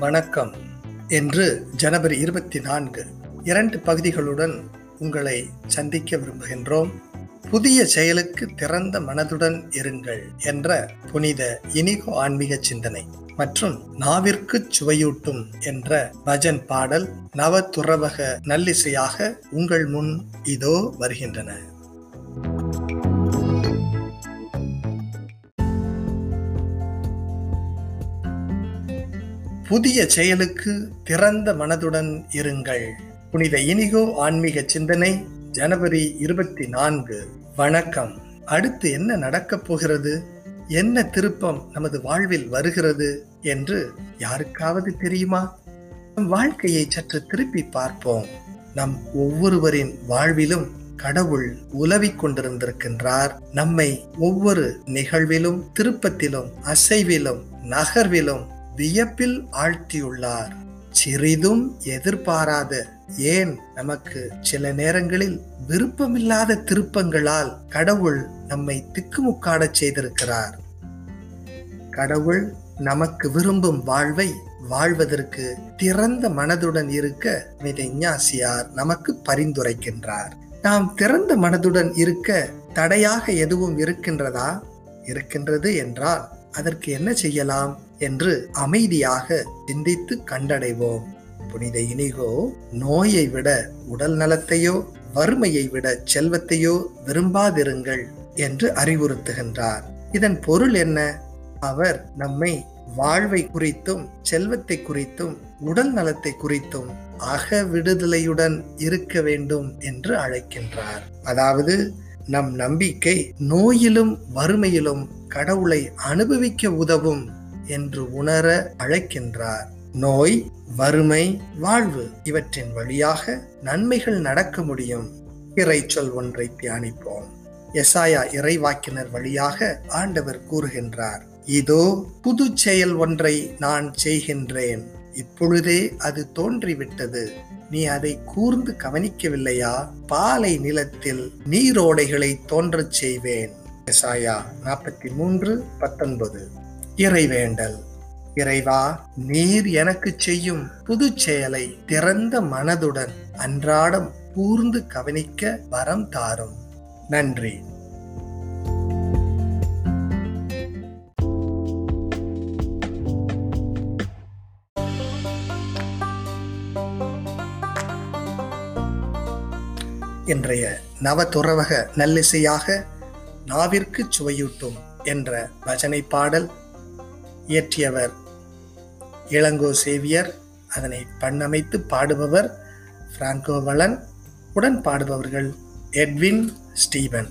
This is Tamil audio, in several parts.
வணக்கம். என்று ஜனவரி இருபத்தி நான்கு. இரண்டு பகுதிகளுடன் உங்களை சந்திக்க விரும்புகின்றோம். புதிய செயலுக்கு திறந்த மனதுடன் இருங்கள் என்ற புனித இனிகோ ஆன்மீக சிந்தனை மற்றும் நாவிற்கு சுவையூட்டும் என்ற பஜன் பாடல் நவ துறவக நல்லிசையாக உங்கள் முன் இதோ வருகின்றன. புதிய செயலுக்கு திறந்த மனதுடன் இருங்கள். புனித இனிகோ ஆன்மீக சிந்தனை ஜனவரி இருபத்தி நான்கு. வணக்கம். அடுத்து என்ன நடக்கப் போகிறது? என்ன திருப்பம் நமது வாழ்வில் வருகிறது என்று யாருக்காவது தெரியுமா? நம் வாழ்க்கையை சற்று திருப்பி பார்ப்போம். நம் ஒவ்வொருவரின் வாழ்விலும் கடவுள் உலவிக் கொண்டிருந்திருக்கின்றார். நம்மை ஒவ்வொரு நிகழ்விலும் திருப்பத்திலும் அசைவிலும் நகர்விலும் வியப்பில் ஆழ்த்தியுள்ளார். சிறிதும் எதிர்பாராத ஏன் நமக்கு சில நேரங்களில் விருப்பமில்லாத திருப்பங்களால் கடவுள் நம்மை திக்குமுக்காடச் செய்திருக்கிறார். கடவுள் நமக்கு விரும்பும் வாழ்வை வாழ்வதற்கு திறந்த மனதுடன் இருக்க மிதிஞ்ஞாசியார் நமக்கு பரிந்துரைக்கின்றார். நாம் திறந்த மனதுடன் இருக்க தடையாக எதுவும் இருக்கின்றதா? இருக்கின்றது என்றால் அதற்கு என்ன செய்யலாம்? என்று அமைதியாக சிந்தித்து கண்டடைவோம். புனித இனிகோ நோயை விட உடல் நலத்தையோ வறுமையை விட செல்வத்தையோ விரும்பாதிருங்கள் என்று அறிவுறுத்துகின்றார். இதன் பொருள் என்ன? அவர் நம்மை வாழ்வை குறித்தும் செல்வத்தை குறித்தும் உடல் நலத்தை குறித்தும் அக விடுதலையுடன் இருக்க வேண்டும் என்று அழைக்கின்றார். அதாவது நம் நம்பிக்கை நோயிலும் வறுமையிலும் கடவுளை அனுபவிக்க உதவும் என்று உணர அழைக்கின்றார். நோய் வறுமை வாழ்வு இவற்றின் வழியாக நன்மைகள் நடக்க முடியும். இறைச்சொல் ஒன்றை தியானிப்போம். எசாயா இறைவாக்கினர் வழியாக ஆண்டவர் கூறுகின்றார் இதோ புது செயல் ஒன்றை நான் செய்கின்றேன். இப்பொழுதே அது தோன்றிவிட்டது. நீ அதை கூர்ந்து கவனிக்கவில்லையா? பாலை நிலத்தில் நீரோடைகளை தோன்றச் செய்வேன். எசாயா நாற்பத்தி மூன்று பத்தொன்பது. இறைவேண்டல். இறைவா நீர் எனக்கு செய்யும் புது செயலை திறந்த மனதுடன் அன்றாடம் கூர்ந்து கவனிக்க வரம் தாரும். நன்றி. இன்றைய நவதுறவக நல்லிசையாக நாவிற்கு சுவையூட்டும் என்ற பஜனை பாடல் இயற்றியவர். இளங்கோ சேவியர் அதனை பண்ணமைத்து பாடுபவர் பிராங்கோ வளன் உடன் பாடுபவர்கள் எட்வின் ஸ்டீவன்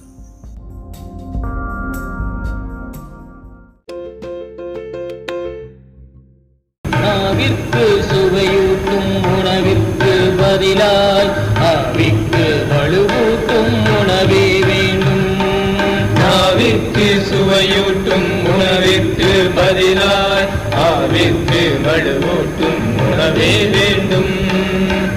நாவிற்கு சுவையூட்டும் உணவிற்கு பதிலாய் ஆவிக்கு வலுவூட்டும் உணவே வேண்டும். நாவிற்கு சுவையூட்டும் உணவிற்கு பதிலாய் ஆவிற்கு வலுவூட்டும் உணவே வேண்டும்.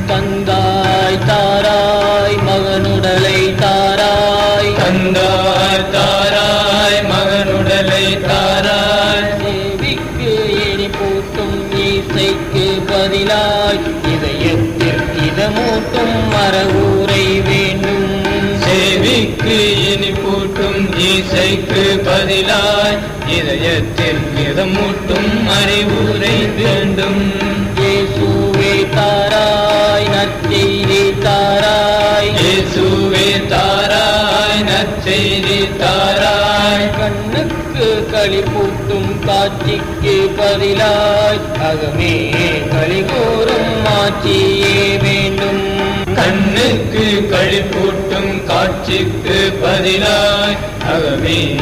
தந்தாய் தாராய் மகனுடலை தாராய். தந்தாய் தாராய் மகனுடலை தாராய். சேவிக்கு எரி பூட்டும் ஈசைக்கு பதிலாய். இதயத்தில் இதமூட்டும் மரவூரை வேண்டும் சேவிக்கு இனி பூட்டும் ஈசைக்கு பதிலாய் இதயத்தில் இதமூட்டும் அறிவுரை வேண்டும். இயேசுவே தாராய் நற்செய்தி தாராய். இயேசுவே தாராய் நற்செய்தி தாராய். கண்ணுக்கு களிப்பூட்டும் காட்சிக்கு பதிலாய். அகமே களி கூறும் வேண்டும் கண்ணுக்கு களிப்பூட்டும் காட்சிக்கு பதிலாய் அகமே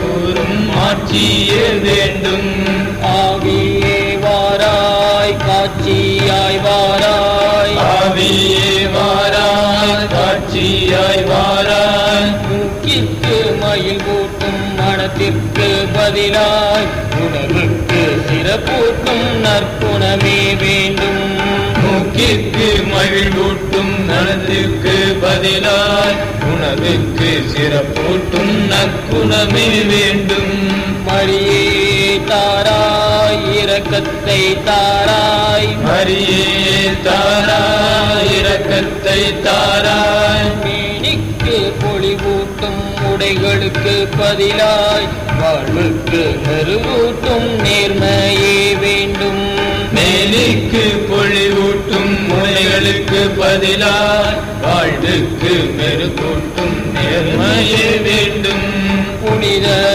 கூறும் ஆட்சியே வேண்டும்? ஆவியே வாராய் காட்சியாய் வாராய். ஆவியே வாராய் காட்சியாய் வாராய். மூக்கிற்கு மயில் கூட்டும் மனத்திற்கு பதிலாய். உணவுக்கு சிறப்பூட்டும் நற்குணமே வேண்டும். மூக்கிற்கு மகிழ்வூட்டும் நலத்திற்கு பதிலாய் உணவுக்கு சிறப்பூட்டும் நற்குணமே வேண்டும். மரியே தாராய் இரக்க இரக்கத்தை தாராய். மரியே தாராய் இரக்கத்தை தாராய். மேனிக்கு பொலிவூட்டும் உடைகளுக்கு பதிலாய் வாழ்வுக்கு மெருகூட்டும் நேர்மையே பதிலார் வாழ்வுக்கு மெருகூட்டும் நேர்மையே வேண்டும். புனித